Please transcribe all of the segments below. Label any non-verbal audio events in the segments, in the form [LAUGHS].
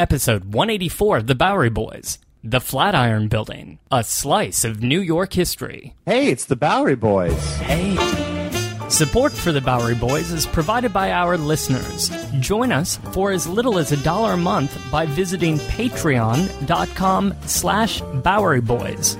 Episode 184 of The Bowery Boys. The Flatiron Building. A slice of New York history. Hey, it's the Bowery Boys. Hey. Support for the Bowery Boys is provided by our listeners. Join us for as little as a dollar a month by visiting patreon.com slash Bowery Boys.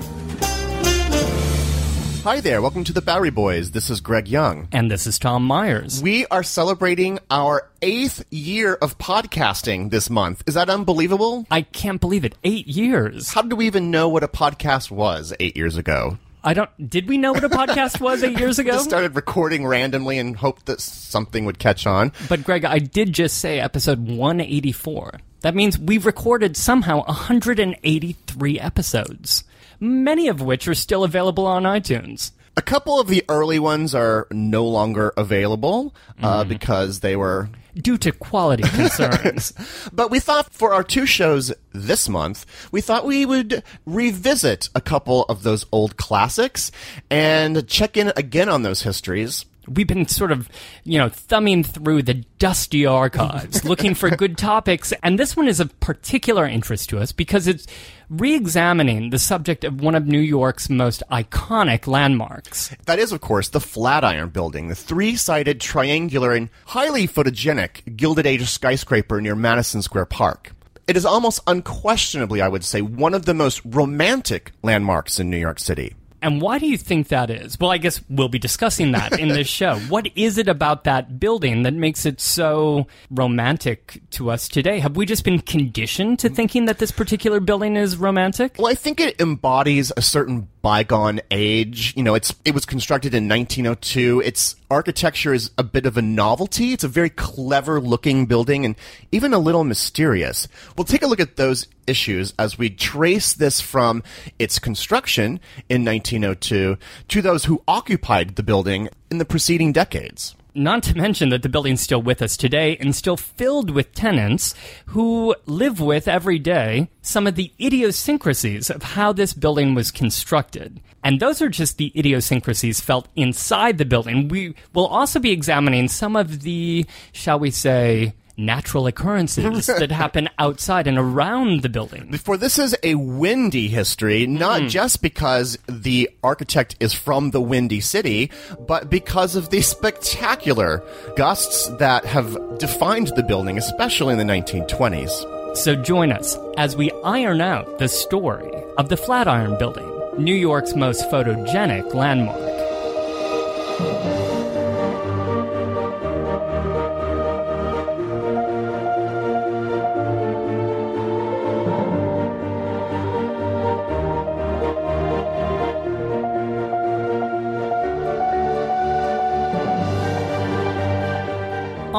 Hi there, welcome to the Bowery Boys. This is Greg Young. And this is Tom Myers. We are celebrating our eighth year of podcasting this month. Is that unbelievable? I can't believe it. Eight years. How did we even know what a podcast was eight years ago? I don't. Did we know what a podcast was eight years [LAUGHS] ago? We just started recording randomly and hoped that something would catch on. But Greg, I did just say episode 184. That means we've recorded somehow 183 episodes, many of which are still available on iTunes. A couple of the early ones are no longer available uh, because they were Due to quality [LAUGHS] concerns. But we thought for our two shows this month, we thought we would revisit a couple of those old classics and check in again on those histories. We've been sort of, you know, thumbing through the dusty archives, [LAUGHS] looking for good topics, and this one is of particular interest to us because it's re-examining the subject of one of New York's most iconic landmarks. That is, of course, the Flatiron Building, the three sided, triangular, and highly photogenic Gilded Age skyscraper near Madison Square Park. It is almost unquestionably, I would say, one of the most romantic landmarks in New York City. And why do you think that is? Well, I guess we'll be discussing that in this [LAUGHS] show. What is it about that building that makes it so romantic to us today? Have we just been conditioned to thinking that this particular building is romantic? Well, I think it embodies a certain bygone age. You know, it's it was constructed in 1902. Its architecture is a bit of a novelty. It's a very clever looking building and even a little mysterious. We'll take a look at those issues as we trace this from its construction in 1902 to those who occupied the building in the preceding decades. Not to mention that the building's still with us today and still filled with tenants who live with every day some of the idiosyncrasies of how this building was constructed. And those are just the idiosyncrasies felt inside the building. We will also be examining some of the, shall we say, natural occurrences that [LAUGHS] happen outside and around the building. For this is a windy history, not mm. just because the architect is from the Windy City, but because of the spectacular gusts that have defined the building, especially in the 1920s. So join us as we iron out the story of the Flatiron Building, New York's most photogenic landmark.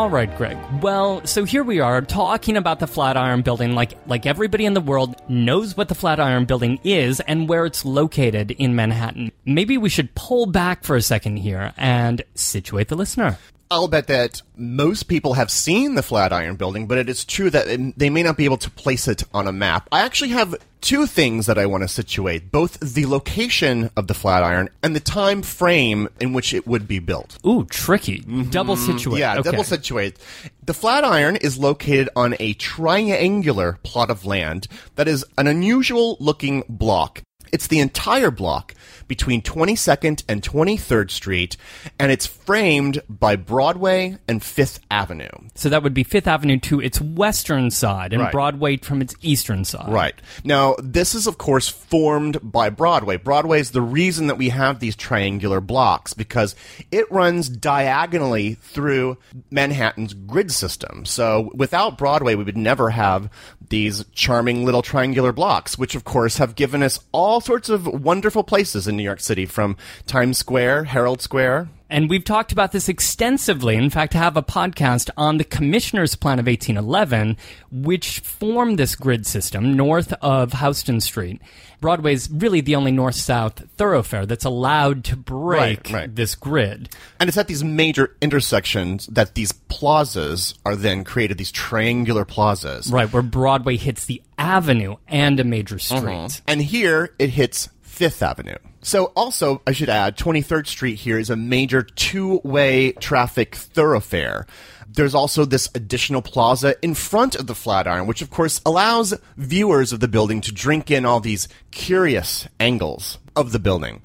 All right, Greg. Well, so here we are talking about the Flatiron Building like like everybody in the world knows what the Flatiron Building is and where it's located in Manhattan. Maybe we should pull back for a second here and situate the listener. I'll bet that most people have seen the Flatiron Building, but it is true that it- they may not be able to place it on a map. I actually have two things that I want to situate both the location of the Flatiron and the time frame in which it would be built. Ooh, tricky. Mm-hmm. Double situate. Yeah, okay. double situate. The Flatiron is located on a triangular plot of land that is an unusual looking block. It's the entire block between 22nd and 23rd Street, and it's framed by Broadway and Fifth Avenue. So that would be Fifth Avenue to its western side and Right. Broadway from its eastern side. Right. Now, this is, of course, formed by Broadway. Broadway is the reason that we have these triangular blocks because it runs diagonally through Manhattan's grid system. So, without Broadway, we would never have these charming little triangular blocks, which, of course, have given us all sorts of wonderful places in New York City from Times Square, Herald Square. And we've talked about this extensively. In fact, I have a podcast on the Commissioner's Plan of 1811, which formed this grid system north of Houston Street. Broadway is really the only north south thoroughfare that's allowed to break Right, right. this grid. And it's at these major intersections that these plazas are then created, these triangular plazas. Right, where Broadway hits the avenue and a major street. Uh-huh. And here it hits Fifth Avenue. So also, I should add, 23rd Street here is a major two-way traffic thoroughfare. There's also this additional plaza in front of the Flatiron, which of course allows viewers of the building to drink in all these curious angles of the building.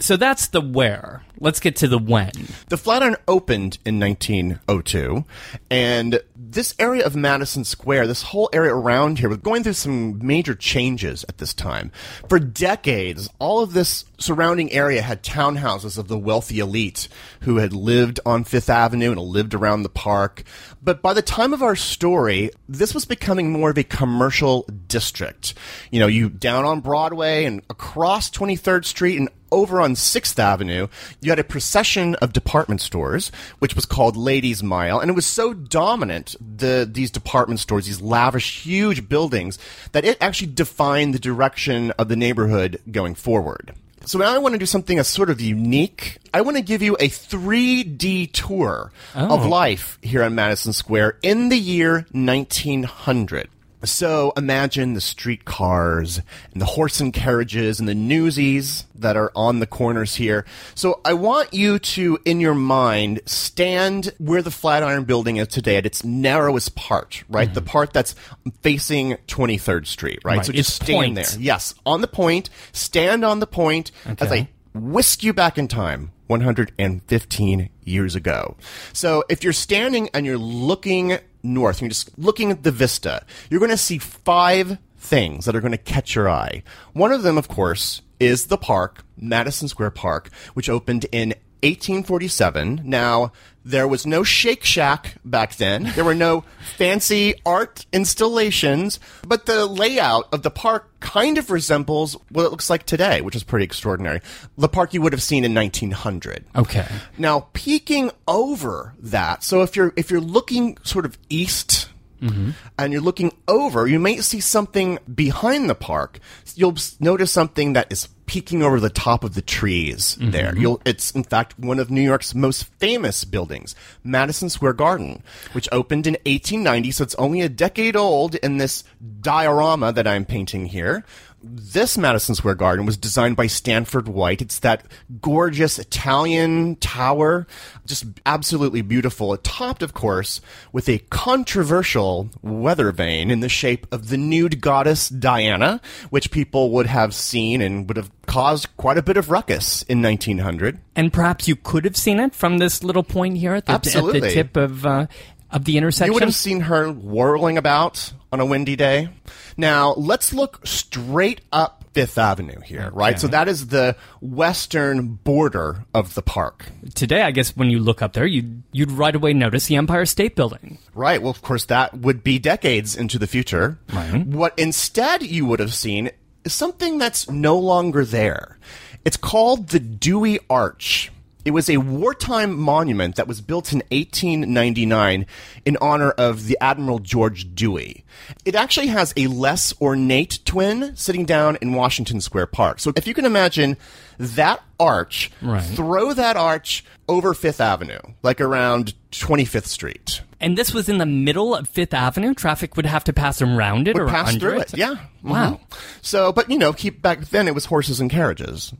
So that's the where. Let's get to the when. The Flatiron opened in 1902, and this area of Madison Square, this whole area around here, was going through some major changes at this time. For decades, all of this surrounding area had townhouses of the wealthy elite who had lived on Fifth Avenue and lived around the park. But by the time of our story, this was becoming more of a commercial district. You know, you down on Broadway and across 23rd Street and over on 6th Avenue, you had a procession of department stores, which was called Ladies Mile, and it was so dominant, the, these department stores, these lavish, huge buildings, that it actually defined the direction of the neighborhood going forward. So now I want to do something that's sort of unique. I want to give you a 3D tour of oh. life here on Madison Square in the year 1900. So imagine the streetcars and the horse and carriages and the newsies that are on the corners here. So I want you to, in your mind, stand where the Flatiron building is today at its narrowest part, right? Mm-hmm. The part that's facing 23rd Street, right? Right. So just Its stand point. there. Yes, on the point. Stand on the point as Okay. I whisk you back in time 115 years ago. So if you're standing and you're looking north, you're just looking at the vista, you're going to see five things that are going to catch your eye. One of them, of course, is the park, Madison Square Park, which opened in 1847. Now, there was no Shake Shack back then. There were no fancy art installations, but the layout of the park kind of resembles what it looks like today, which is pretty extraordinary. The park you would have seen in 1900. Okay. Now, peeking over that, so if you're if you're looking sort of east mm-hmm. and you're looking over, you may see something behind the park. You'll notice something that is peeking over the top of the trees mm-hmm. there. You'll it's in fact one of New York's most famous buildings, Madison Square Garden, which opened in 1890, so it's only a decade old in this diorama that I'm painting here. This Madison Square Garden was designed by Stanford White. It's that gorgeous Italian tower, just absolutely beautiful. It Topped, of course, with a controversial weather vane in the shape of the nude goddess Diana, which people would have seen and would have caused quite a bit of ruckus in 1900. And perhaps you could have seen it from this little point here at the, at the tip of uh, of the intersection. You would have seen her whirling about on a windy day. Now, let's look straight up Fifth Avenue here, right? So that is the western border of the park. Today, I guess when you look up there, you'd you'd right away notice the Empire State Building. Right. Well, of course, that would be decades into the future. Right. What instead you would have seen is something that's no longer there. It's called the Dewey Arch. It was a wartime monument that was built in 1899 in honor of the Admiral George Dewey. It actually has a less ornate twin sitting down in Washington Square Park. So if you can imagine that arch, Right. throw that arch over Fifth Avenue, like around 25th Street. And this was in the middle of Fifth Avenue. Traffic would have to pass around it would or pass under through it. it. Yeah. Wow. Mhm. So, but you know, keep back then it was horses and carriages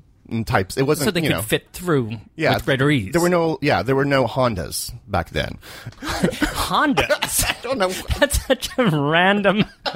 types. It wasn't So they you could know, fit through yeah, with greater ease. There were no yeah, there were no Hondas back then. [LAUGHS] Hondas. [LAUGHS] I don't know. That's such a random. [LAUGHS]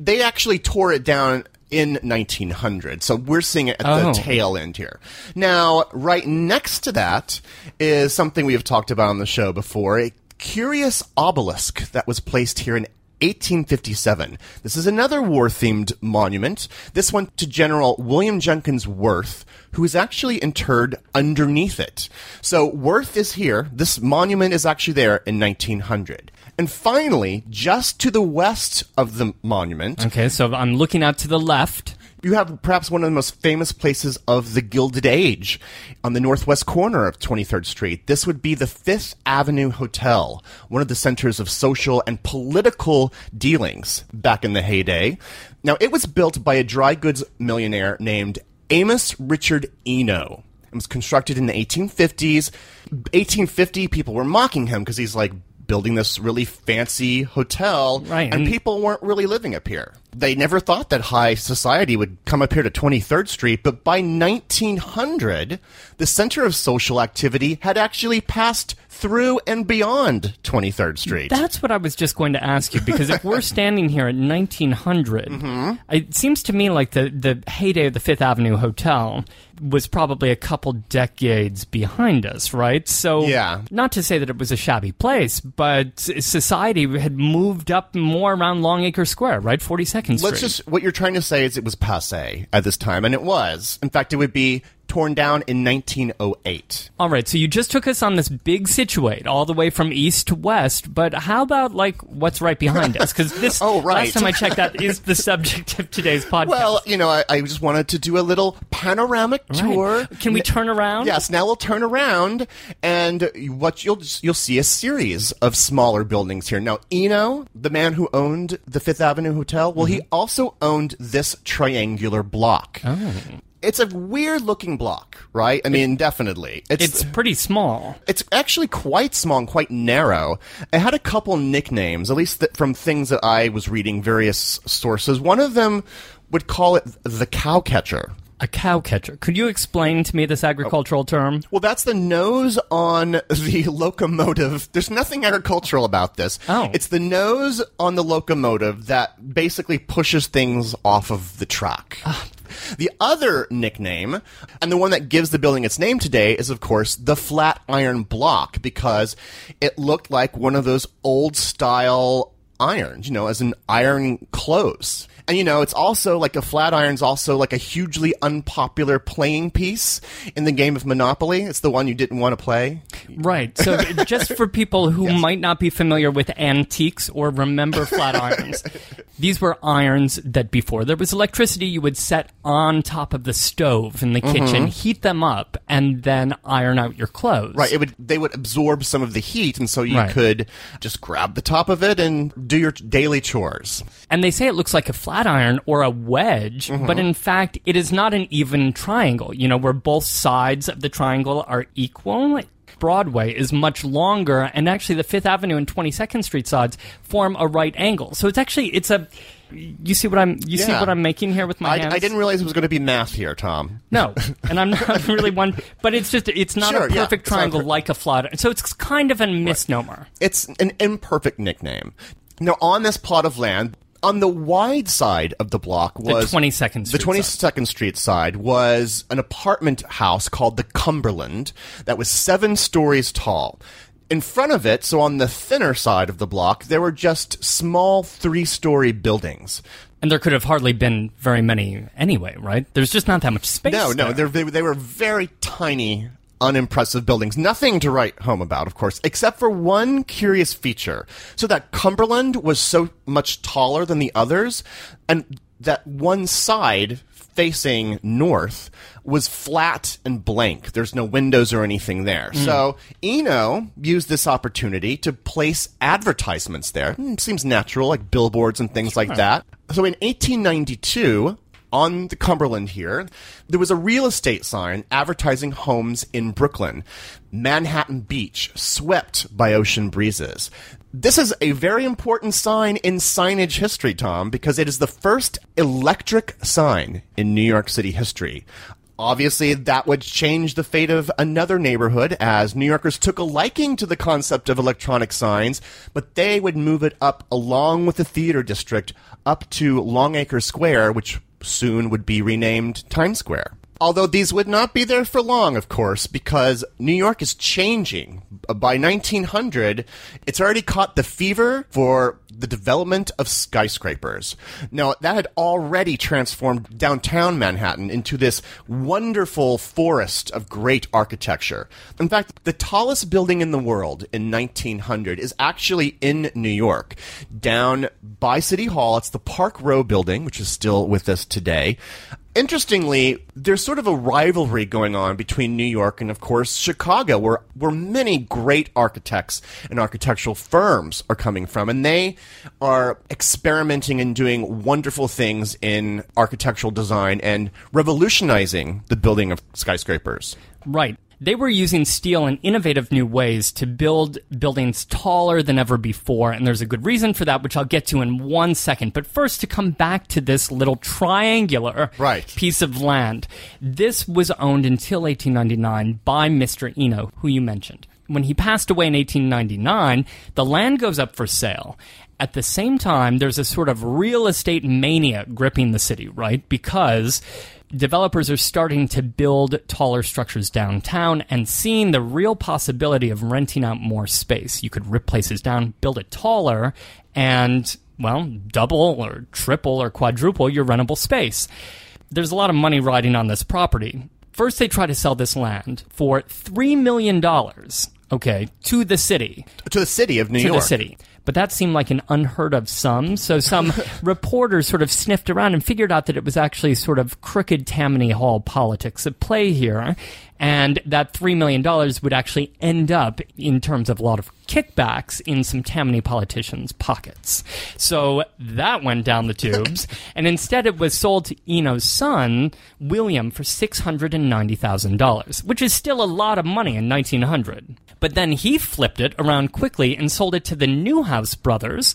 They actually tore it down in 1900. So we're seeing it at Oh. the tail end here. Now, right next to that is something we have talked about on the show before, a curious obelisk that was placed here in 1857. This is another war-themed monument. This one to General William Jenkins Worth, who is actually interred underneath it. So Worth is here. This monument is actually there in 1900. And finally, just to the west of the monument, Okay, so I'm looking out to the left. You have perhaps one of the most famous places of the Gilded Age on the northwest corner of 23rd Street. This would be the Fifth Avenue Hotel, one of the centers of social and political dealings back in the heyday. Now, it was built by a dry goods millionaire named Amos Richard Eno. It was constructed in the 1850s. 1850, people were mocking him because he's like building this really fancy hotel, Right, and and- people weren't really living up here. They never thought that high society would come up here to 23rd Street, but by 1900, the center of social activity had actually passed through and beyond 23rd Street. That's what I was just going to ask you because if we're [LAUGHS] standing here at 1900, Mm-hmm. it seems to me like the, the heyday of the Fifth Avenue Hotel was probably a couple decades behind us, right? So, Yeah. not to say that it was a shabby place, but society had moved up more around Longacre Square, right? 42nd Street. Let's just what you're trying to say is it was passe at this time, and it was. In fact, it would be torn down in 1908. All right, so you just took us on this big situate all the way from east to west, but how about like what's right behind us? Because this, [LAUGHS] Oh, right. last time I checked, that is the subject of today's [LAUGHS] podcast. Well, you know, I, I just wanted to do a little panoramic Right. tour. Can we turn around? Yes, now we'll turn around, and what you'll you'll see a series of smaller buildings here. Now, Eno, the man who owned the Fifth Avenue Hotel, well, he mm-hmm. also owned this triangular block. Oh. It's a weird looking block, right? I mean, definitely. It's pretty small. It's actually quite small and quite narrow. It had a couple nicknames, at least th- from things that I was reading various sources. One of them would call it the cow catcher. A cow catcher. Could you explain to me this agricultural term? Well, that's the nose on the [LAUGHS] locomotive. There's nothing agricultural about this. Oh. It's the nose on the locomotive that basically pushes things off of the track. Ah. The other nickname, and the one that gives the building its name today, is of course the flat iron block because it looked like one of those old style irons, you know, as an iron clothes. And you know, it's also like a flat iron's also like a hugely unpopular playing piece in the game of Monopoly. It's the one you didn't want to play. Right. So, [LAUGHS] just for people who might not be familiar with antiques or remember flat irons, [LAUGHS] these were irons that before there was electricity, you would set on top of the stove in the Mm-hmm. kitchen, heat them up, and then iron out your clothes. Right, it would they would absorb some of the heat and so you Right. could just grab the top of it and do your daily chores. And they say it looks like a flat iron or a wedge, Mm-hmm. but in fact, it is not an even triangle, you know, where both sides of the triangle are equal. Broadway is much longer, and actually, the Fifth Avenue and 22nd Street sides form a right angle. So it's actually it's a. You see what I'm you see what I'm making here with my I, hands? I didn't realize it was going to be math here, Tom. No, [LAUGHS] and I'm not really one, but it's just it's not Sure, a perfect not triangle per- like a flat. So it's kind of a misnomer. It's an imperfect nickname. Now, on this plot of land, on the wide side of the block was 22nd The Street 22nd Street side was an apartment house called the Cumberland that was seven stories tall. In front of it, so on the thinner side of the block, there were just small three-story buildings. And there could have hardly been very many anyway, right? There's just not that much space. No, no, they, they were very tiny, unimpressive buildings. Nothing to write home about, of course, except for one curious feature. So that Cumberland was so much taller than the others, and that one side facing north was flat and blank. There's no windows or anything there. So Eno used this opportunity to place advertisements there. Hmm, seems natural, like billboards and things like that. So in 1892, on the Cumberland here, there was a real estate sign advertising homes in Brooklyn, Manhattan Beach, swept by ocean breezes. This is a very important sign in signage history, Tom, because it is the first electric sign in New York City history. Obviously, that would change the fate of another neighborhood as New Yorkers took a liking to the concept of electronic signs, but they would move it up along with the theater district up to Longacre Square, which soon would be renamed Times Square. Although these would not be there for long, of course, because New York is changing. By 1900, it's already caught the fever for the development of skyscrapers. Now, that had already transformed downtown Manhattan into this wonderful forest of great architecture. In fact, the tallest building in the world in 1900 is actually in New York, down by City Hall. It's the Park Row building, which is still with us today. Interestingly, there's sort of a rivalry going on between New York and, of course, Chicago, where, where many great architects and architectural firms are coming from. And they are experimenting and doing wonderful things in architectural design and revolutionizing the building of skyscrapers. Right. They were using steel in innovative new ways to build buildings taller than ever before, and there's a good reason for that, which I'll get to in one second. But first, to come back to this little triangular right. piece of land. This was owned until 1899 by Mr. Eno, who you mentioned. When he passed away in 1899, the land goes up for sale. At the same time, there's a sort of real estate mania gripping the city, right? Because developers are starting to build taller structures downtown and seeing the real possibility of renting out more space. You could rip places down, build it taller, and, well, double or triple or quadruple your rentable space. There's a lot of money riding on this property. First, they try to sell this land for $3 million, okay, to the city. To the city of New to York. To the city but that seemed like an unheard of sum. So some [LAUGHS] reporters sort of sniffed around and figured out that it was actually sort of crooked Tammany Hall politics at play here. And that $3 million would actually end up, in terms of a lot of kickbacks, in some Tammany politicians' pockets. So that went down the tubes. [LAUGHS] and instead, it was sold to Eno's son, William, for $690,000, which is still a lot of money in 1900. But then he flipped it around quickly and sold it to the Newhouse brothers,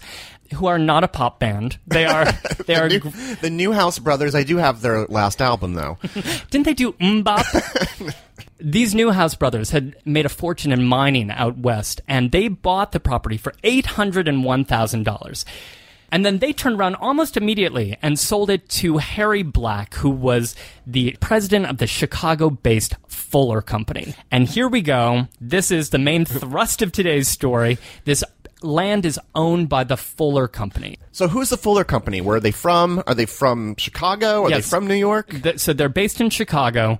who are not a pop band. They are [LAUGHS] they are New, the Newhouse Brothers. I do have their last album though. [LAUGHS] Didn't they do MMMBop? These Newhouse brothers had made a fortune in mining out west, and they bought the property for eight hundred and one thousand dollars. And then they turned around almost immediately and sold it to Harry Black, who was the president of the Chicago based Fuller Company. And here we go. This is the main thrust of today's story. This land is owned by the Fuller Company. So who's the Fuller Company? Where are they from? Are they from Chicago? Are Yes. they from New York? Th- so they're based in Chicago.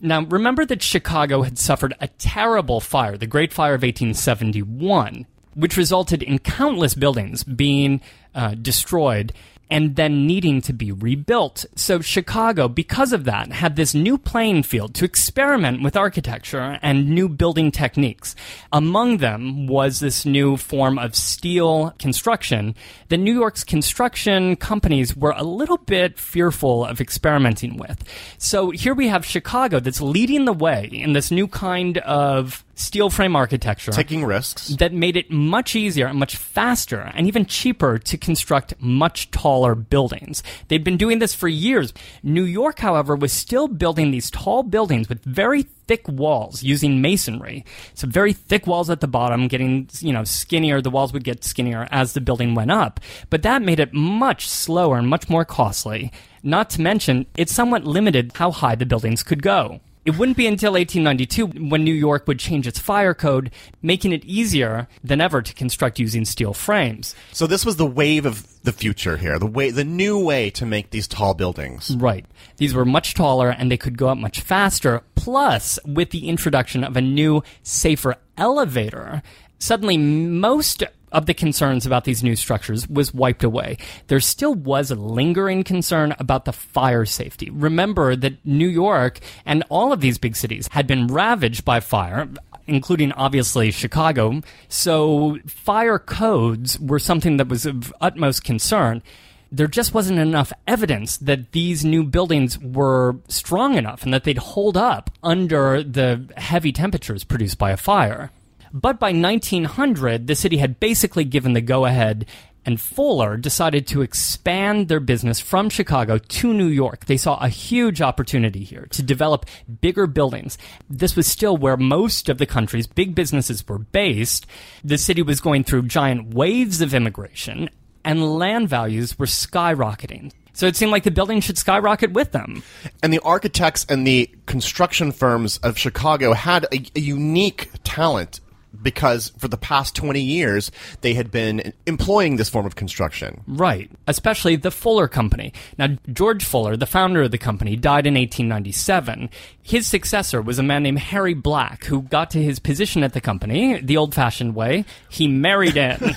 Now, remember that Chicago had suffered a terrible fire, the Great Fire of 1871, which resulted in countless buildings being uh, destroyed and then needing to be rebuilt. So Chicago, because of that, had this new playing field to experiment with architecture and new building techniques. Among them was this new form of steel construction that New York's construction companies were a little bit fearful of experimenting with. So here we have Chicago that's leading the way in this new kind of steel frame architecture Taking risks. that made it much easier and much faster and even cheaper to construct much taller buildings. They'd been doing this for years. New York, however, was still building these tall buildings with very thick walls using masonry. So very thick walls at the bottom, getting, you know, skinnier. The walls would get skinnier as the building went up. But that made it much slower and much more costly. Not to mention, it somewhat limited how high the buildings could go. It wouldn't be until 1892 when New York would change its fire code, making it easier than ever to construct using steel frames. So this was the wave of the future here. The way, the new way to make these tall buildings. Right. These were much taller and they could go up much faster. Plus, with the introduction of a new, safer elevator, suddenly most of the concerns about these new structures was wiped away. There still was a lingering concern about the fire safety. Remember that New York and all of these big cities had been ravaged by fire, including obviously Chicago. So fire codes were something that was of utmost concern there just wasn't enough evidence that these new buildings were strong enough and that they'd hold up under the heavy temperatures produced by a fire. But by 1900, the city had basically given the go ahead, and Fuller decided to expand their business from Chicago to New York. They saw a huge opportunity here to develop bigger buildings. This was still where most of the country's big businesses were based. The city was going through giant waves of immigration, and land values were skyrocketing. So it seemed like the building should skyrocket with them. And the architects and the construction firms of Chicago had a, a unique talent because for the past 20 years they had been employing this form of construction. Right, especially the Fuller Company. Now, George Fuller, the founder of the company, died in 1897. His successor was a man named Harry Black, who got to his position at the company the old fashioned way. He married in. [LAUGHS]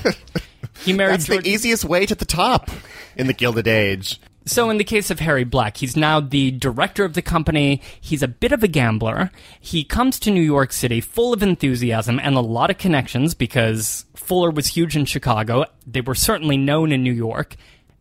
he married That's George. the easiest way to the top in the Gilded Age. So, in the case of Harry Black, he's now the director of the company. He's a bit of a gambler. He comes to New York City full of enthusiasm and a lot of connections because Fuller was huge in Chicago. They were certainly known in New York.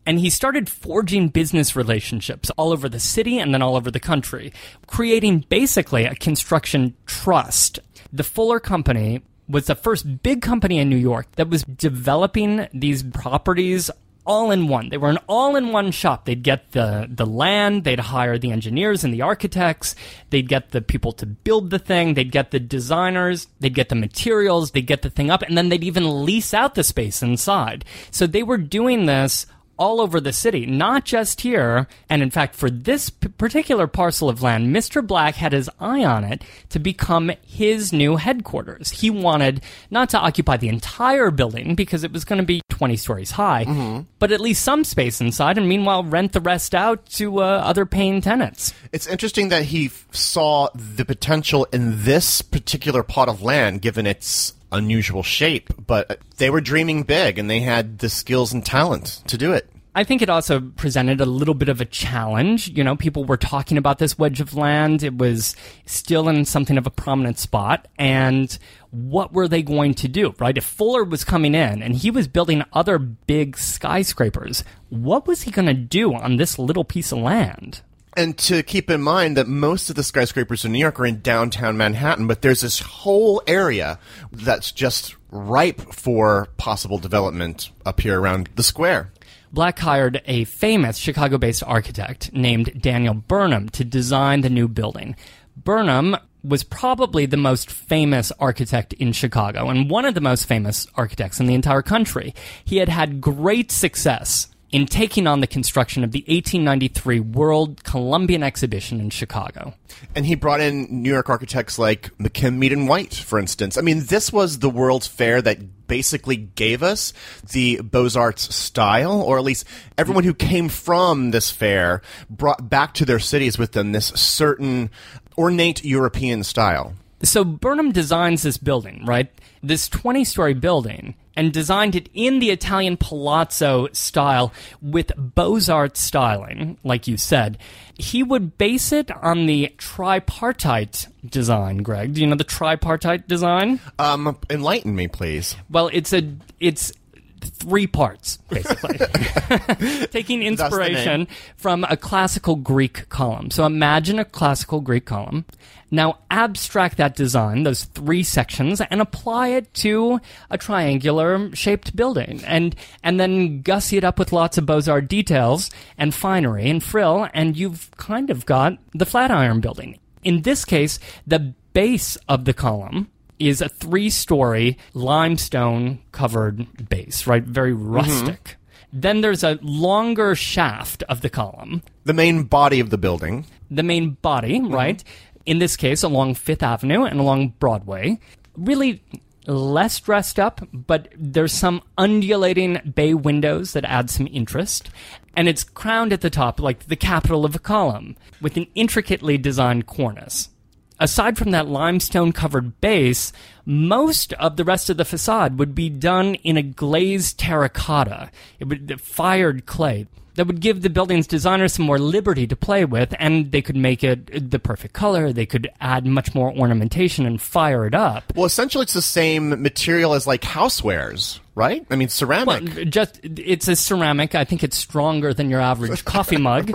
And he started forging business relationships all over the city and then all over the country, creating basically a construction trust. The Fuller Company was the first big company in New York that was developing these properties all in one. They were an all in one shop. They'd get the, the land, they'd hire the engineers and the architects, they'd get the people to build the thing, they'd get the designers, they'd get the materials, they'd get the thing up, and then they'd even lease out the space inside. So they were doing this all over the city, not just here. And in fact, for this p- particular parcel of land, Mr. Black had his eye on it to become his new headquarters. He wanted not to occupy the entire building because it was going to be 20 stories high, but at least some space inside, and meanwhile rent the rest out to uh, other paying tenants. It's interesting that he f- saw the potential in this particular plot of land given its unusual shape, but they were dreaming big and they had the skills and talent to do it. I think it also presented a little bit of a challenge. You know, people were talking about this wedge of land. It was still in something of a prominent spot. And what were they going to do, right? If Fuller was coming in and he was building other big skyscrapers, what was he going to do on this little piece of land? And to keep in mind that most of the skyscrapers in New York are in downtown Manhattan, but there's this whole area that's just ripe for possible development up here around the square. Black hired a famous Chicago based architect named Daniel Burnham to design the new building. Burnham was probably the most famous architect in Chicago and one of the most famous architects in the entire country. He had had great success in taking on the construction of the 1893 World Columbian Exhibition in Chicago. And he brought in New York architects like McKim, Mead, and White, for instance. I mean, this was the World's Fair that basically gave us the Beaux-Arts style, or at least everyone who came from this fair brought back to their cities with them this certain ornate European style. So Burnham designs this building, right? This 20 story building, and designed it in the Italian palazzo style with Beaux Arts styling, like you said. He would base it on the tripartite design, Greg. Do you know the tripartite design? Um, enlighten me, please. Well, it's a it's three parts basically. [LAUGHS] Taking inspiration from a classical greek column. So imagine a classical greek column. Now abstract that design those three sections and apply it to a triangular shaped building. And and then gussy it up with lots of beaux-arts details and finery and frill and you've kind of got the flatiron building. In this case the base of the column is a three story limestone covered base, right? Very mm-hmm. rustic. Then there's a longer shaft of the column, The main body of the building. the main body, mm-hmm. right? In this case, along Fifth Avenue and along Broadway. Really less dressed up, but there's some undulating bay windows that add some interest. And it's crowned at the top like the capital of a column with an intricately designed cornice aside from that limestone covered base, most of the rest of the facade would be done in a glazed terracotta. It would fired clay. That would give the building's designers some more liberty to play with, and they could make it the perfect color. They could add much more ornamentation and fire it up. Well, essentially, it's the same material as like housewares, right? I mean, ceramic. Well, just it's a ceramic. I think it's stronger than your average [LAUGHS] coffee mug.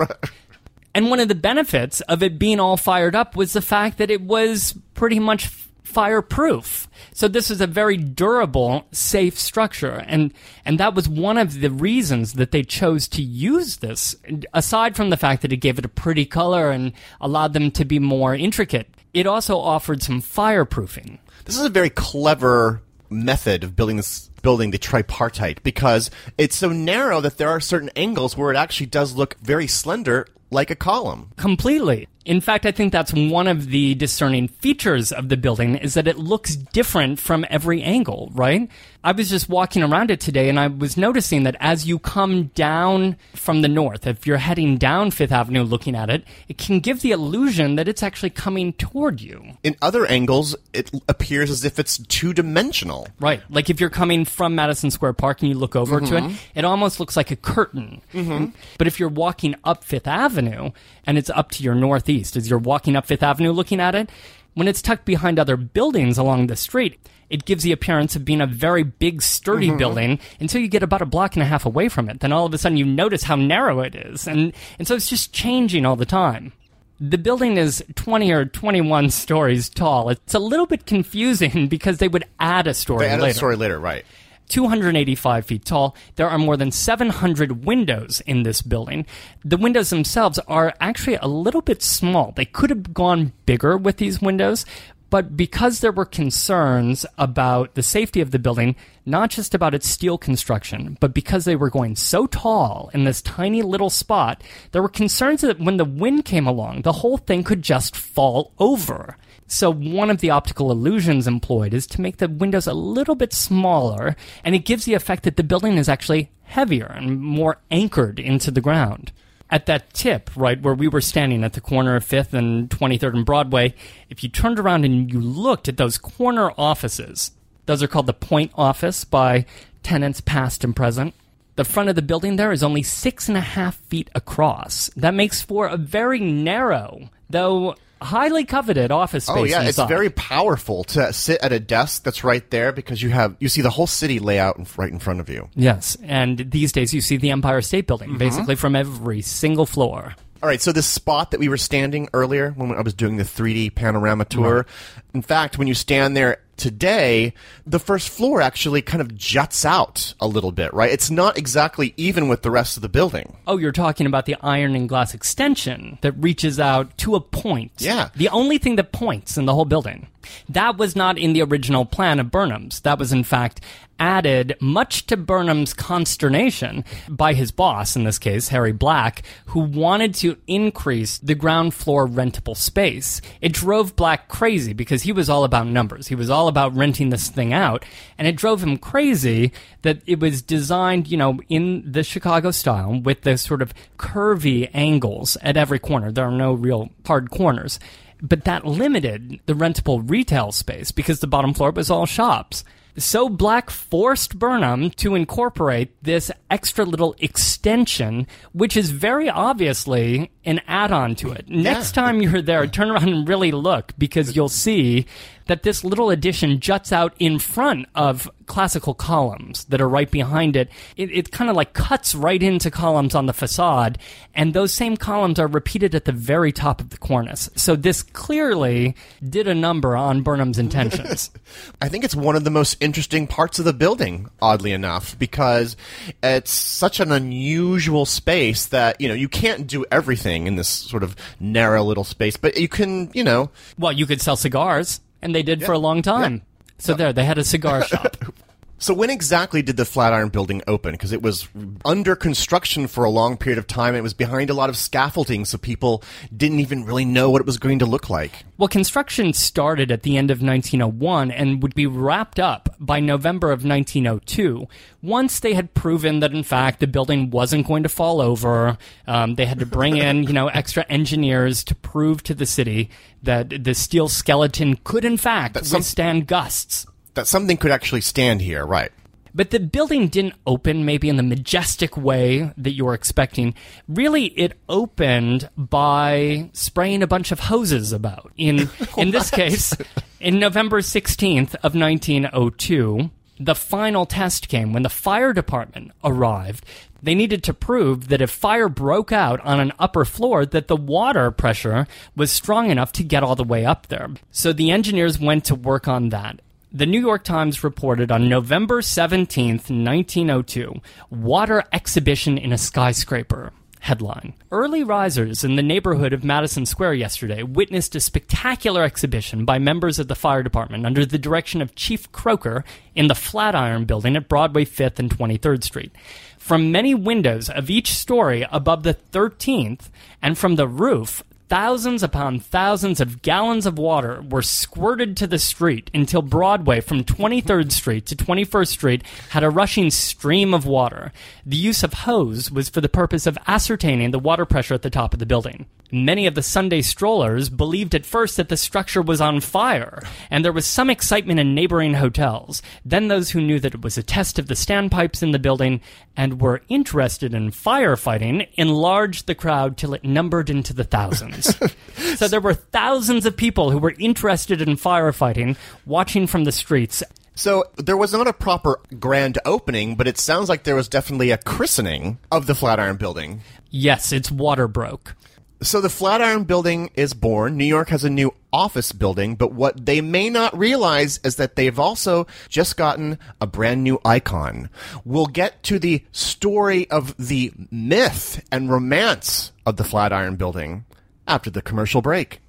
And one of the benefits of it being all fired up was the fact that it was pretty much fireproof. So this is a very durable, safe structure. And, and that was one of the reasons that they chose to use this, aside from the fact that it gave it a pretty color and allowed them to be more intricate. It also offered some fireproofing. This is a very clever method of building this building, the tripartite, because it's so narrow that there are certain angles where it actually does look very slender, like a column. Completely. In fact, I think that's one of the discerning features of the building is that it looks different from every angle, right? I was just walking around it today and I was noticing that as you come down from the north, if you're heading down Fifth Avenue looking at it, it can give the illusion that it's actually coming toward you. In other angles, it appears as if it's two dimensional. Right. Like if you're coming from Madison Square Park and you look over to it, mm-hmm. it almost looks like a curtain. Mm-hmm. But if you're walking up Fifth Avenue and it's up to your northeast, as you're walking up Fifth Avenue looking at it, when it's tucked behind other buildings along the street, it gives the appearance of being a very big, sturdy mm-hmm. building until you get about a block and a half away from it. Then all of a sudden you notice how narrow it is. And, and so it's just changing all the time. The building is 20 or 21 stories tall. It's a little bit confusing [LAUGHS] because they would add a story They later. a story later, right? 285 feet tall. There are more than 700 windows in this building. The windows themselves are actually a little bit small. They could have gone bigger with these windows, but because there were concerns about the safety of the building, not just about its steel construction, but because they were going so tall in this tiny little spot, there were concerns that when the wind came along, the whole thing could just fall over. So one of the optical illusions employed is to make the windows a little bit smaller, and it gives the effect that the building is actually heavier and more anchored into the ground. At that tip, right where we were standing at the corner of 5th and 23rd and Broadway, if you turned around and you looked at those corner offices, those are called the point office by tenants past and present. The front of the building there is only six and a half feet across. That makes for a very narrow, though highly coveted office space. Oh yeah, it's very powerful to sit at a desk that's right there because you have you see the whole city layout right in front of you. Yes, and these days you see the Empire State Building Mm-hmm. basically from every single floor. All right, so this spot that we were standing earlier when I was doing the 3D panorama tour, in fact, when you stand there today, the first floor actually kind of juts out a little bit, right? It's not exactly even with the rest of the building. Oh, you're talking about the iron and glass extension that reaches out to a point. Yeah. The only thing that points in the whole building. That was not in the original plan of Burnham's. That was, in fact, added, much to Burnham's consternation, by his boss, in this case, Harry Black, who wanted to increase the ground floor rentable space. It drove Black crazy because he was all about numbers. He was all about renting this thing out. And it drove him crazy that it was designed, you know, in the Chicago style with the sort of curvy angles at every corner. There are no real hard corners. But that limited the rentable retail space because the bottom floor was all shops. So Black forced Burnham to incorporate this extra little extension, which is very obviously an add on to it. Next time you're there, turn around and really look because you'll see that this little addition juts out in front of classical columns that are right behind it. It, it kind of like cuts right into columns on the facade, and those same columns are repeated at the very top of the cornice. So this clearly did a number on Burnham's intentions. [LAUGHS] I think it's one of the most interesting parts of the building, oddly enough, because it's such an unusual space that, you know, you can't do everything in this sort of narrow little space, but you can, you know, well, you could sell cigars, and they did for a long time. So there, they had a cigar shop. [LAUGHS] So when exactly did the Flatiron Building open? Because it was under construction for a long period of time. It was behind a lot of scaffolding, so people didn't even really know what it was going to look like. Well, construction started at the end of 1901 and would be wrapped up by November of 1902. Once they had proven that, in fact, the building wasn't going to fall over, um, they had to bring in, you know, extra engineers to prove to the city that the steel skeleton could, in fact, some- withstand gusts. That something could actually stand here, right? But the building didn't open maybe in the majestic way that you were expecting. Really, it opened by spraying a bunch of hoses about. In [LAUGHS] in this case, in November 16th of 1902, the final test came when the fire department arrived. They needed to prove that if fire broke out on an upper floor that the water pressure was strong enough to get all the way up there. So the engineers went to work on that. The New York Times reported on November 17th, 1902, water exhibition in a skyscraper Headline Early risers in the neighborhood of Madison Square yesterday witnessed a spectacular exhibition by members of the fire department under the direction of Chief Croker in the Flatiron building at Broadway 5th and 23rd Street. From many windows of each story above the 13th and from the roof, Thousands upon thousands of gallons of water were squirted to the street until Broadway from 23rd Street to 21st Street had a rushing stream of water. The use of hose was for the purpose of ascertaining the water pressure at the top of the building. Many of the Sunday strollers believed at first that the structure was on fire, and there was some excitement in neighboring hotels. Then those who knew that it was a test of the standpipes in the building and were interested in firefighting enlarged the crowd till it numbered into the thousands. [LAUGHS] so there were thousands of people who were interested in firefighting watching from the streets. So there was not a proper grand opening, but it sounds like there was definitely a christening of the Flatiron Building. Yes, its water broke. So the Flatiron Building is born. New York has a new office building, but what they may not realize is that they've also just gotten a brand new icon. We'll get to the story of the myth and romance of the Flatiron Building after the commercial break.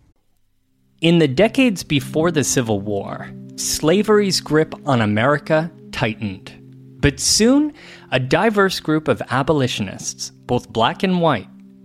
In the decades before the Civil War, slavery's grip on America tightened. But soon, a diverse group of abolitionists, both black and white,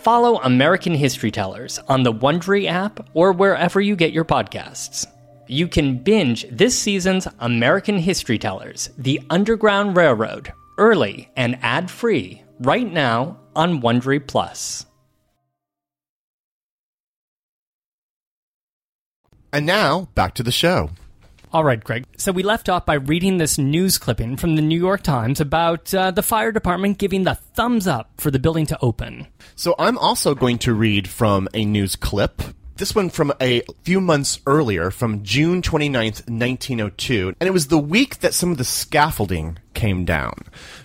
Follow American History Tellers on the Wondery app or wherever you get your podcasts. You can binge this season's American History Tellers, The Underground Railroad, early and ad-free right now on Wondery Plus. And now, back to the show. All right, Greg. So we left off by reading this news clipping from the New York Times about uh, the fire department giving the thumbs up for the building to open. So I'm also going to read from a news clip. This one from a few months earlier, from June 29th, 1902. And it was the week that some of the scaffolding came down.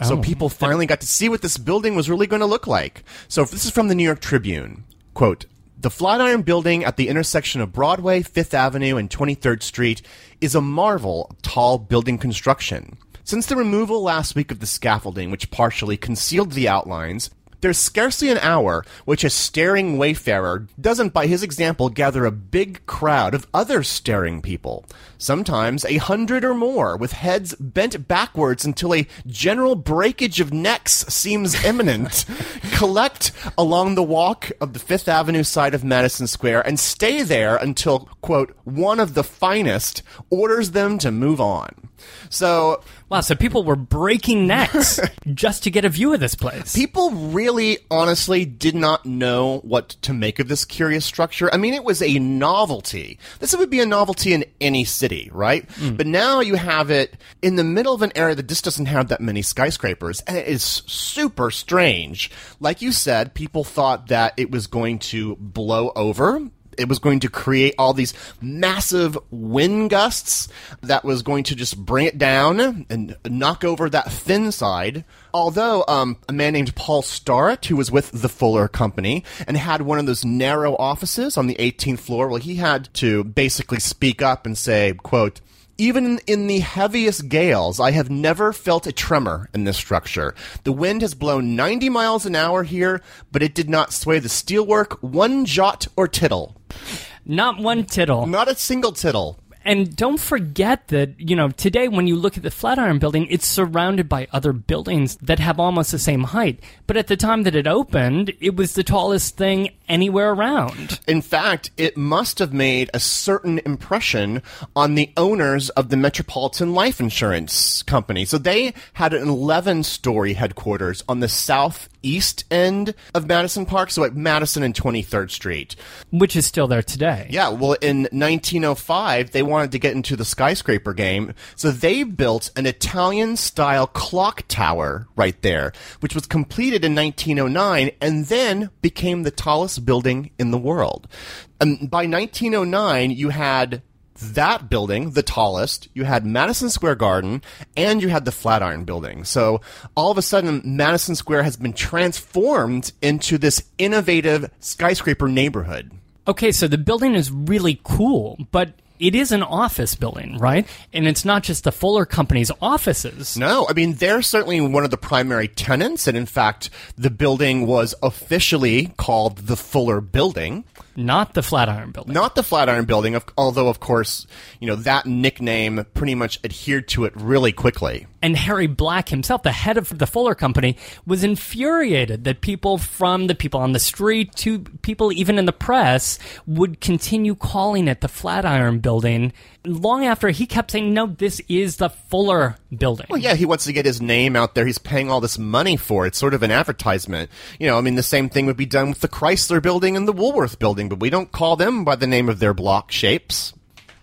So Oh. people finally got to see what this building was really going to look like. So this is from the New York Tribune. Quote, the Flatiron Building at the intersection of Broadway, Fifth Avenue, and 23rd Street is a marvel of tall building construction. Since the removal last week of the scaffolding, which partially concealed the outlines, there's scarcely an hour which a staring wayfarer doesn't, by his example, gather a big crowd of other staring people. Sometimes a hundred or more, with heads bent backwards until a general breakage of necks seems imminent, [LAUGHS] collect along the walk of the Fifth Avenue side of Madison Square and stay there until, quote, one of the finest orders them to move on. So, Wow, so people were breaking necks [LAUGHS] just to get a view of this place. People really, honestly, did not know what to make of this curious structure. I mean, it was a novelty. This would be a novelty in any city, right? Mm. But now you have it in the middle of an area that just doesn't have that many skyscrapers, and it is super strange. Like you said, people thought that it was going to blow over it was going to create all these massive wind gusts that was going to just bring it down and knock over that thin side. Although um, a man named Paul Starrett, who was with the Fuller Company and had one of those narrow offices on the 18th floor, well, he had to basically speak up and say, "quote." Even in the heaviest gales, I have never felt a tremor in this structure. The wind has blown 90 miles an hour here, but it did not sway the steelwork one jot or tittle. Not one tittle. Not a single tittle. And don't forget that, you know, today when you look at the Flatiron building, it's surrounded by other buildings that have almost the same height. But at the time that it opened, it was the tallest thing anywhere around. In fact, it must have made a certain impression on the owners of the Metropolitan Life Insurance Company. So they had an 11 story headquarters on the southeast end of Madison Park, so at Madison and 23rd Street. Which is still there today. Yeah, well, in 1905, they wanted to get into the skyscraper game, so they built an Italian style clock tower right there, which was completed in 1909 and then became the tallest building in the world. And by 1909, you had that building, the tallest, you had Madison Square Garden, and you had the Flatiron building. So all of a sudden, Madison Square has been transformed into this innovative skyscraper neighborhood. Okay, so the building is really cool, but it is an office building, right? And it's not just the Fuller Company's offices. No, I mean, they're certainly one of the primary tenants, and in fact, the building was officially called the Fuller Building. Not the Flatiron building. Not the Flatiron Building, of, although, of course, you know, that nickname pretty much adhered to it really quickly. And Harry Black himself, the head of the Fuller Company, was infuriated that people from the people on the street to people even in the press would continue calling it the Flatiron Building. Long after he kept saying, no, this is the Fuller Building. Well, yeah, he wants to get his name out there. He's paying all this money for it. It's sort of an advertisement. You know, I mean, the same thing would be done with the Chrysler Building and the Woolworth Building, but we don't call them by the name of their block shapes.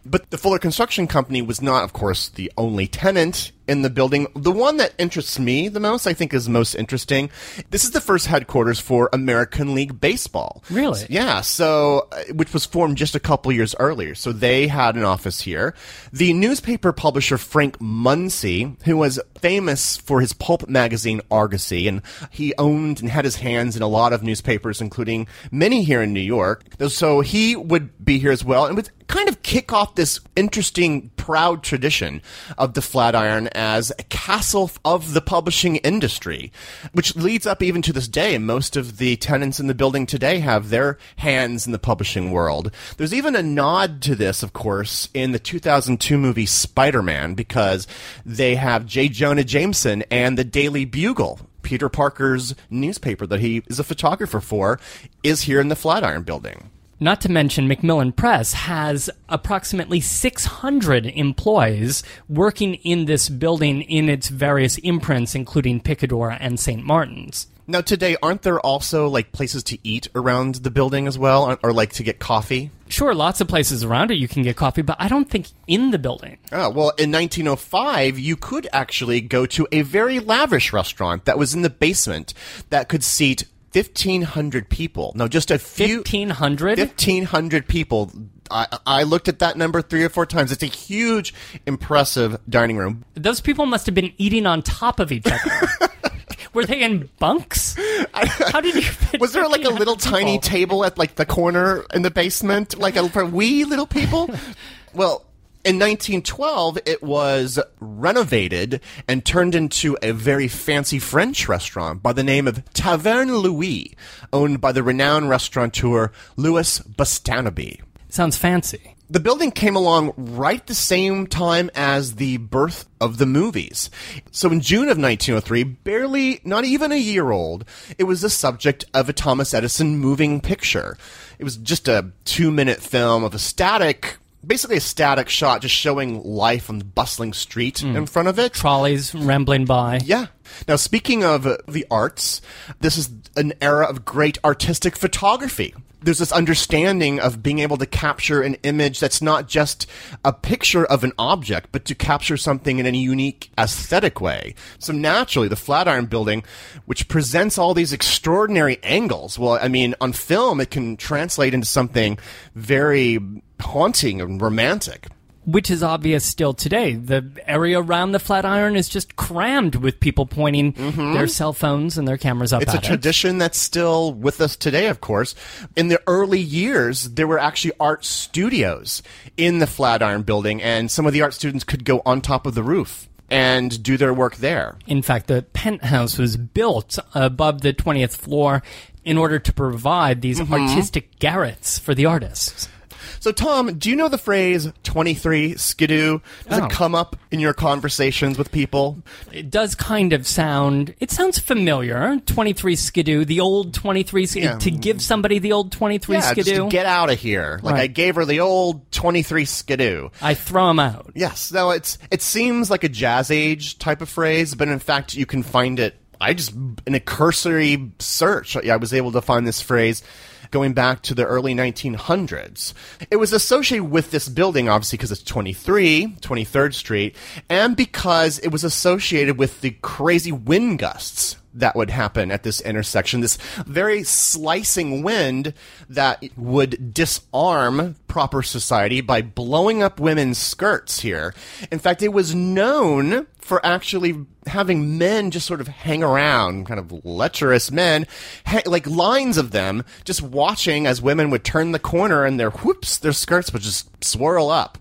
But the Fuller Construction Company was not, of course, the only tenant in the building. The one that interests me the most, I think, is most interesting. This is the first headquarters for American League Baseball. Really? Yeah. So, uh, which was formed just a couple years earlier. So they had an office here. The newspaper publisher Frank Munsey, who was famous for his pulp magazine Argosy, and he owned and had his hands in a lot of newspapers, including many here in New York. So he would be here as well, and would kind of kick off this interesting, proud tradition of the Flatiron as a castle of the publishing industry, which leads up even to this day. Most of the tenants in the building today have their hands in the publishing world. There's even a nod to this, of course, in the 2002 movie Spider-Man, because they have J. Jonah Jameson and the Daily Bugle. Peter Parker's newspaper that he is a photographer for is here in the Flatiron building. Not to mention, Macmillan Press has approximately 600 employees working in this building in its various imprints, including Picador and St. Martin's. Now, today, aren't there also like places to eat around the building as well, or, or like to get coffee? Sure, lots of places around it you can get coffee, but I don't think in the building. Oh, well, in 1905, you could actually go to a very lavish restaurant that was in the basement that could seat 1,500 people. No, just a few. 1,500? 1,500 people. I, I looked at that number three or four times. It's a huge, impressive dining room. Those people must have been eating on top of each other. [LAUGHS] Were they in bunks? How did you fit Was there like a 1,500 little tiny table at like the corner in the basement, like a, for wee little people? [LAUGHS] well, in 1912, it was renovated and turned into a very fancy French restaurant by the name of Taverne Louis, owned by the renowned restaurateur Louis Bustanoby. Sounds fancy. The building came along right the same time as the birth of the movies. So in June of 1903, barely, not even a year old, it was the subject of a Thomas Edison moving picture. It was just a two minute film of a static, basically a static shot just showing life on the bustling street hmm. in front of it. Trolleys rambling by. Yeah. Now, speaking of the arts, this is an era of great artistic photography. There's this understanding of being able to capture an image that's not just a picture of an object, but to capture something in a unique aesthetic way. So naturally, the Flatiron Building, which presents all these extraordinary angles, well, I mean, on film, it can translate into something very haunting and romantic. Which is obvious still today. The area around the Flatiron is just crammed with people pointing their cell phones and their cameras up Mm-hmm. It's a it. tradition that's still with us today, of course. In the early years, there were actually art studios in the Flatiron building, and some of the art students could go on top of the roof and do their work there. In fact, the penthouse was built above the 20th floor in order to provide these Mm-hmm. artistic garrets for the artists. So, Tom, do you know the phrase 23 skidoo? Does Oh. it come up in your conversations with people? It does kind of sound. It sounds familiar. Twenty three skidoo, the old twenty three skidoo. Yeah. To give somebody the old twenty three Yeah, just skidoo, to get out of here. Like I gave her the old 23 skidoo. I throw them out. Yes, no, it's it seems like a jazz age type of phrase, but in fact, you can find it. I just in a cursory search, I was able to find this phrase going back to the early 1900s. It was associated with this building, obviously, because it's 23, 23rd Street, and because it was associated with the crazy wind gusts that would happen at this intersection. This very slicing wind that would disarm proper society by blowing up women's skirts here. In fact, it was known for actually having men just sort of hang around, kind of lecherous men, ha- like lines of them, just watching as women would turn the corner and their whoops, their skirts would just swirl up.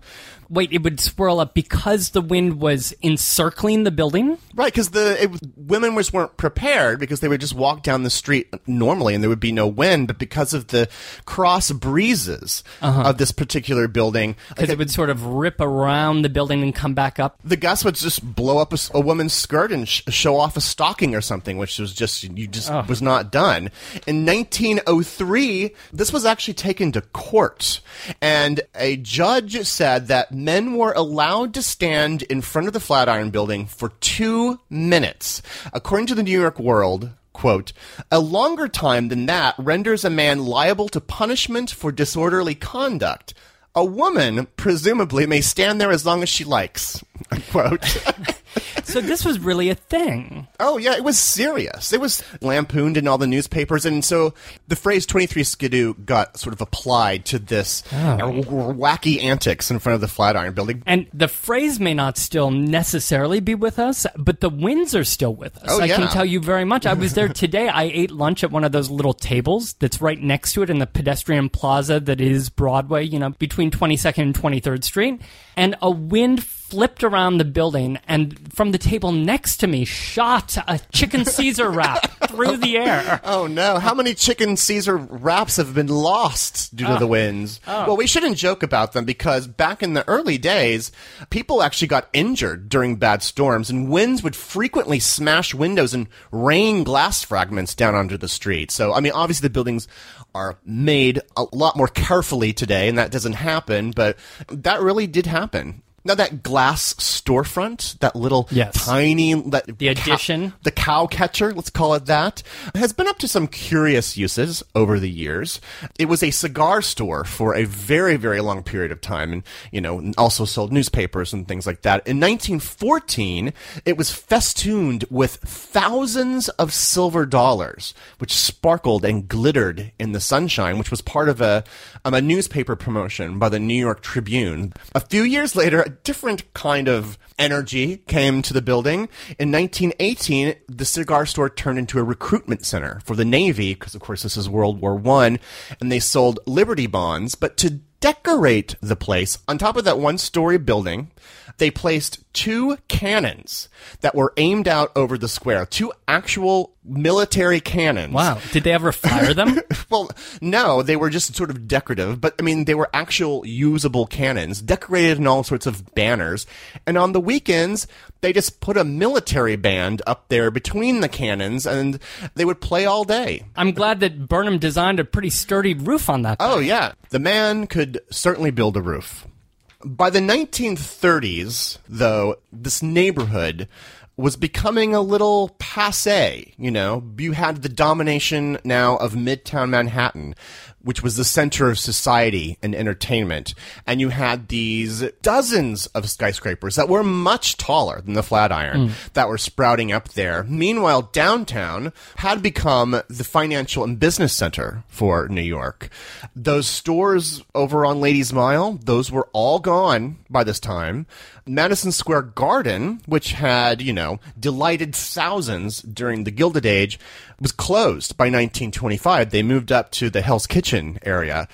Wait, it would swirl up because the wind was encircling the building. Right, because the it, women just weren't prepared because they would just walk down the street normally and there would be no wind, but because of the cross breezes uh-huh. of this particular building, Because like, it would sort of rip around the building and come back up. the gusts would just blow up a woman's skirt and sh- show off a stocking or something, which was just you just was not done. In 1903, this was actually taken to court, and a judge said that men were allowed to stand in front of the Flatiron Building for two minutes, according to the New York World. Quote, a longer time than that renders a man liable to punishment for disorderly conduct. A woman, presumably, may stand there as long as she likes. [LAUGHS] Quote. [LAUGHS] So this was really a thing. oh, yeah, it was serious. It was lampooned in all the newspapers. And so the phrase 23 skidoo got sort of applied to this uh, wacky antics in front of the Flatiron building. And the phrase may not still necessarily be with us, but the winds are still with us. Oh, I can tell you very much. I was there [LAUGHS] today. I ate lunch at one of those little tables that's right next to it in the pedestrian plaza that is Broadway, you know, between 22nd and 23rd Street. And a wind flipped around the building and from the table next to me shot a chicken Caesar wrap [LAUGHS] through the air. Oh no! How many chicken Caesar wraps have been lost due to the oh. winds? Oh. Well, we shouldn't joke about them because back in the early days, people actually got injured during bad storms, and winds would frequently smash windows and rain glass fragments down onto the street. So, I mean, obviously the buildings are made a lot more carefully today, and that doesn't happen, but that really did happen. Now that glass storefront, that little Yes. tiny, that The cow- addition. the cow catcher, let's call it that, has been up to some curious uses over the years. It was a cigar store for a very, very long period of time and, you know, also sold newspapers and things like that. In 1914, it was festooned with thousands of silver dollars, which sparkled and glittered in the sunshine, which was part of a, um, a newspaper promotion by the New York Tribune. A few years later, different kind of energy came to the building. In 1918, the cigar store turned into a recruitment center for the Navy, because of course this is World War One, and they sold Liberty bonds. But to decorate the place, on top of that one-story building, they placed two cannons that were aimed out over the square. Two actual military cannons. Wow. Did they ever fire them? [LAUGHS] Well, no, they were just sort of decorative, but I mean, they were actual usable cannons, decorated in all sorts of banners. And on the weekends, they just put a military band up there between the cannons and they would play all day. I'm glad that Burnham designed a pretty sturdy roof on that. Oh, yeah. The man could certainly build a roof. By the 1930s, though, this neighborhood was becoming a little passe. You know, you had the domination now of Midtown Manhattan, which was the center of society and entertainment. And you had these dozens of skyscrapers that were much taller than the Flatiron hmm. that were sprouting up there. Meanwhile, downtown had become the financial and business center for New York. Those stores over on Ladies Mile, those were all gone by this time. Madison Square Garden, which had, you know, delighted thousands during the Gilded Age, was closed by 1925. They moved up to the Hell's Kitchen area.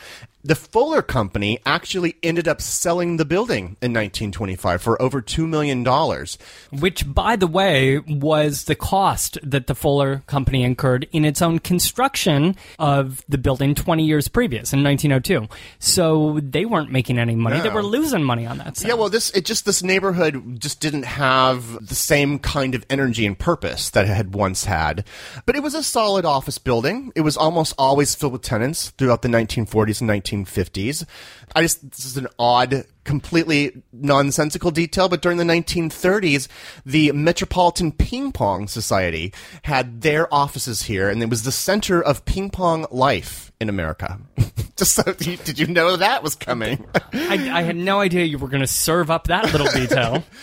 The Fuller Company actually ended up selling the building in 1925 for over $2 million. Which, by the way, was the cost that the Fuller Company incurred in its own construction of the building 20 years previous in 1902. So they weren't making any money. They were losing money on that. Yeah, well, this it just this neighborhood just didn't have the same kind of energy and purpose that it had once had. But it was a solid office building. It was almost always filled with tenants throughout the 1940s and 1950s. I just this is an odd, completely nonsensical detail, but during the 1930s, the Metropolitan Ping Pong Society had their offices here, and it was the center of ping pong life in America. [LAUGHS] just so, did you know that was coming? I, I had no idea you were going to serve up that little detail. [LAUGHS]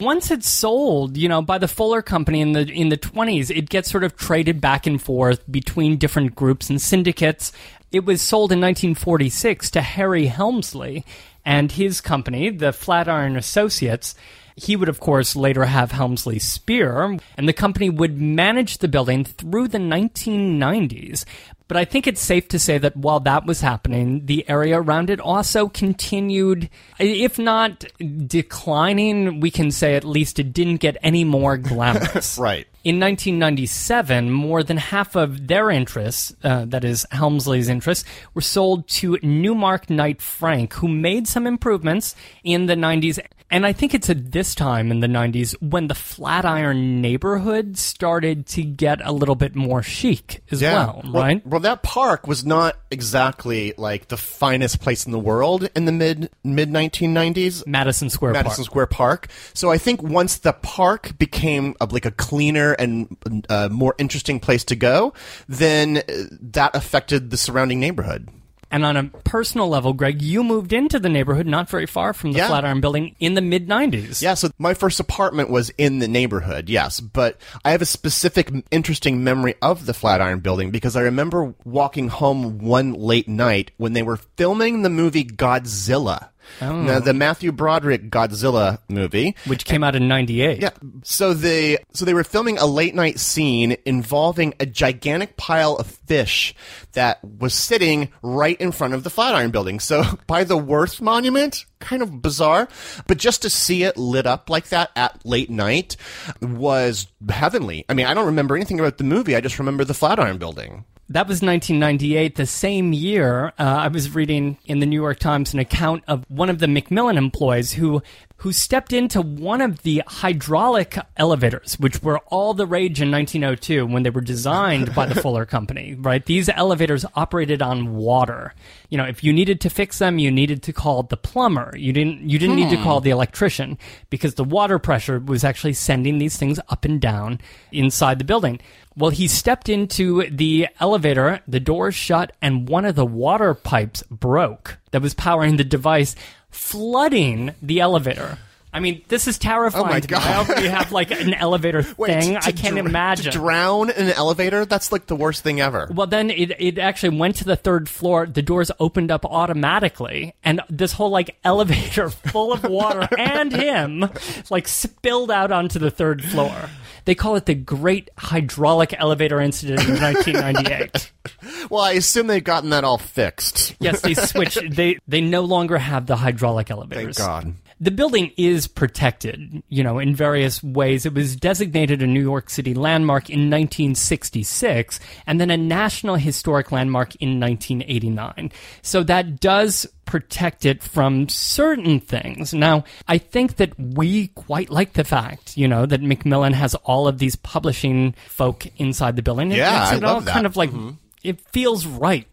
Once it's sold, you know, by the Fuller Company in the in the twenties, it gets sort of traded back and forth between different groups and syndicates. It was sold in 1946 to Harry Helmsley and his company, the Flatiron Associates. He would, of course, later have Helmsley Spear, and the company would manage the building through the 1990s. But I think it's safe to say that while that was happening, the area around it also continued, if not declining, we can say at least it didn't get any more glamorous. [LAUGHS] Right. In 1997, more than half of their interests, uh, that is Helmsley's interests, were sold to Newmark Knight Frank, who made some improvements in the 90s. And I think it's at this time in the 90s when the Flatiron neighborhood started to get a little bit more chic as well, right? Well, that park was not exactly like the finest place in the world in the mid mid 1990s. Madison Square Madison Park. Square Park. So I think once the park became a, like a cleaner and uh, more interesting place to go, then uh, that affected the surrounding neighborhood. And on a personal level, Greg, you moved into the neighborhood not very far from the Yeah. Flatiron building in the mid 90s. Yeah, so my first apartment was in the neighborhood, yes, but I have a specific interesting memory of the Flatiron building because I remember walking home one late night when they were filming the movie Godzilla. Oh. Now, the Matthew Broderick Godzilla movie. Which came out in 98. Yeah. So they so they were filming a late night scene involving a gigantic pile of fish that was sitting right in front of the Flatiron building. So [LAUGHS] by the Worth Monument, kind of bizarre, but just to see it lit up like that at late night was heavenly. I mean, I don't remember anything about the movie. I just remember the Flatiron building. That was 1998. The same year, uh, I was reading in the New York Times an account of one of the Macmillan employees who who stepped into one of the hydraulic elevators, which were all the rage in 1902 when they were designed by the [LAUGHS] Fuller Company. Right? These elevators operated on water. You know, if you needed to fix them, you needed to call the plumber. You didn't. You didn't need to call the electrician because the water pressure was actually sending these things up and down inside the building. Well, he stepped into the elevator, the doors shut, and one of the water pipes broke that was powering the device, flooding the elevator. I mean, this is terrifying. Oh my to me. I God. already have like an [LAUGHS] elevator thing. to I can't dr- imagine. To drown in an elevator, that's like the worst thing ever. Well, then it, it actually went to the third floor. The doors opened up automatically, and this whole like [LAUGHS] elevator full of water [LAUGHS] and him like spilled out onto the third floor. They call it the Great Hydraulic Elevator Incident in 1998. [LAUGHS] Well, I assume they've gotten that all fixed. yes, they switched. They they no longer have the hydraulic elevators. Thank God. The building is protected, you know, in various ways. It was designated a New York City landmark in 1966 and then a National Historic Landmark in 1989. So that does protect it from certain things. Now, I think that we quite like the fact, you know, that Macmillan has all of these publishing folk inside the building. It Yeah, makes I it all that. kind of like mm-hmm. it feels right.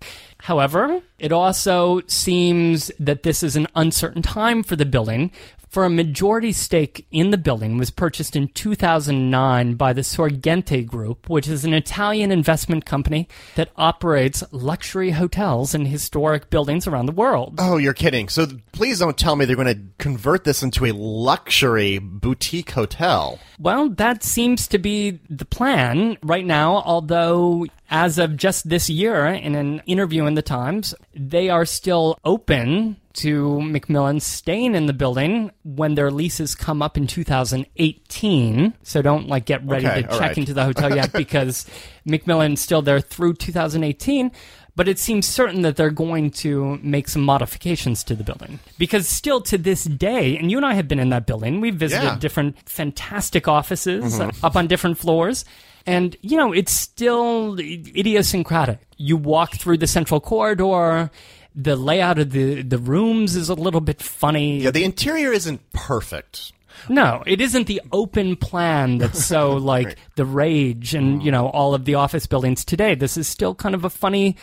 However, it also seems that this is an uncertain time for the building. For a majority stake in the building was purchased in 2009 by the Sorgente Group, which is an Italian investment company that operates luxury hotels and historic buildings around the world. Oh, you're kidding. So please don't tell me they're going to convert this into a luxury boutique hotel. Well, that seems to be the plan right now, although as of just this year, in an interview in the Times, they are still open to Macmillan staying in the building when their leases come up in 2018. So don't like get ready Okay, to check right. into the hotel yet [LAUGHS] because Macmillan's still there through 2018. But it seems certain that they're going to make some modifications to the building. Because still to this day, and you and I have been in that building, we've visited Yeah. different fantastic offices uh, up on different floors. And, you know, it's still idiosyncratic. You walk through the central corridor, the layout of the, the rooms is a little bit funny. Yeah, the interior isn't perfect. No, it isn't the open plan that's so [LAUGHS] like the rage and, you know, all of the office buildings today. This is still kind of a funny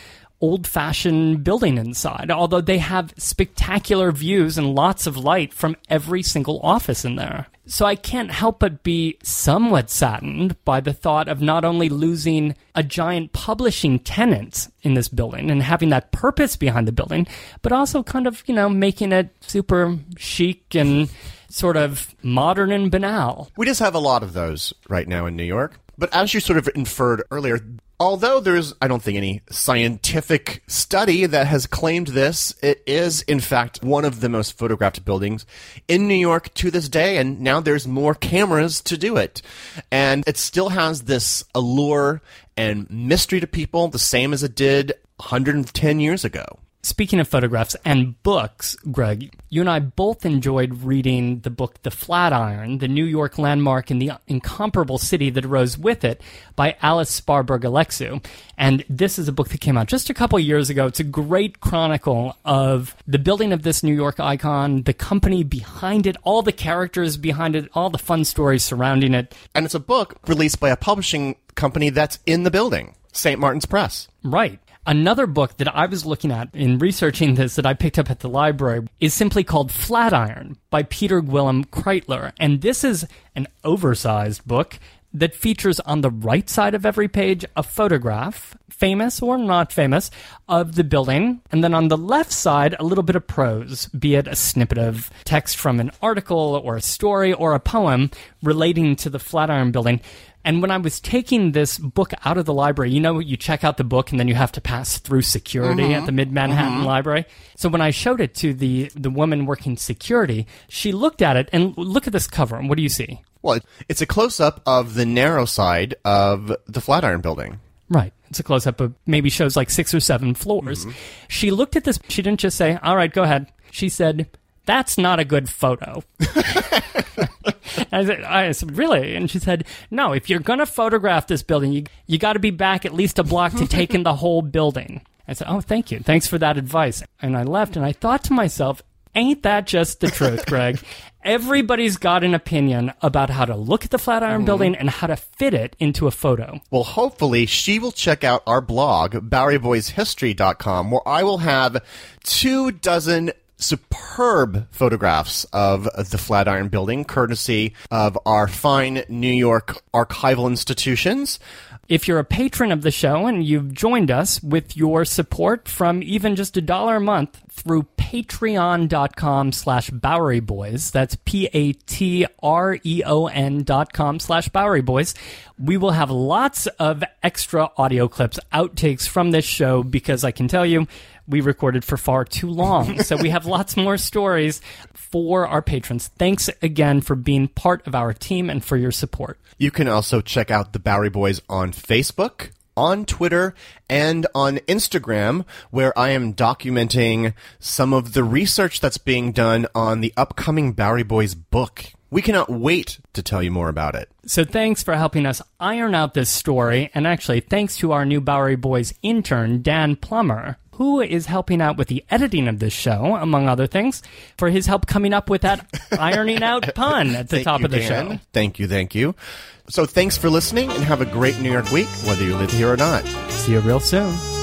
old fashioned building inside, although they have spectacular views and lots of light from every single office in there. So I can't help but be somewhat saddened by the thought of not only losing a giant publishing tenant in this building and having that purpose behind the building, but also kind of, you know, making it super chic and sort of modern and banal. We just have a lot of those right now in New York. But as you sort of inferred earlier, although there's, I don't think, any scientific study that has claimed this, it is, in fact, one of the most photographed buildings in New York to this day. And now there's more cameras to do it. And it still has this allure and mystery to people, the same as it did 110 years ago. Speaking of photographs and books, Greg, you and I both enjoyed reading the book The Flatiron, the New York landmark and the incomparable city that arose with it by Alice Sparberg Alexiou. And this is a book that came out just a couple years ago. It's a great chronicle of the building of this New York icon, the company behind it, all the characters behind it, all the fun stories surrounding it. And it's a book released by a publishing company that's in the building, St. Martin's Press. Right. Another book that I was looking at in researching this that I picked up at the library is simply called Flatiron by Peter Gwillim Kreitler. And this is an oversized book that features on the right side of every page a photograph, famous or not famous, of the building. And then on the left side, a little bit of prose, be it a snippet of text from an article or a story or a poem relating to the Flatiron building. And when I was taking this book out of the library, you know, you check out the book and then you have to pass through security at mm-hmm. the Mid Manhattan mm-hmm. Library. So when I showed it to the the woman working security, she looked at it and look at this cover. And What do you see? Well, it's a close up of the narrow side of the Flatiron building. Right. It's a close up of maybe shows like six or seven floors. Mm-hmm. She looked at this. She didn't just say, "All right, go ahead." She said, "That's not a good photo." [LAUGHS] I said, I said, really? And she said, no, if you're going to photograph this building, you, you got to be back at least a block to take in the whole building. I said, oh, thank you. Thanks for that advice. And I left and I thought to myself, ain't that just the truth, Greg? [LAUGHS] Everybody's got an opinion about how to look at the Flatiron mm-hmm. building and how to fit it into a photo. Well, hopefully she will check out our blog, BoweryBoysHistory.com, where I will have two dozen superb photographs of the Flatiron Building, courtesy of our fine New York archival institutions. If you're a patron of the show and you've joined us with your support from even just a dollar a month through patreon.com slash Bowery Boys, that's P-A-T-R-E-O-N dot com slash Bowery Boys, we will have lots of extra audio clips, outtakes from this show because I can tell you, we recorded for far too long. [LAUGHS] so we have lots more stories for our patrons. Thanks again for being part of our team and for your support. You can also check out the Bowery Boys on Facebook, on Twitter, and on Instagram, where I am documenting some of the research that's being done on the upcoming Bowery Boys book. We cannot wait to tell you more about it. So thanks for helping us iron out this story, and actually thanks to our new Bowery Boys intern, Dan Plummer, who is helping out with the editing of this show, among other things, for his help coming up with that [LAUGHS] ironing out pun at the Thank top you, of the Dan. show. Thank you, thank you. So thanks for listening and have a great New York week, whether you live here or not. See you real soon.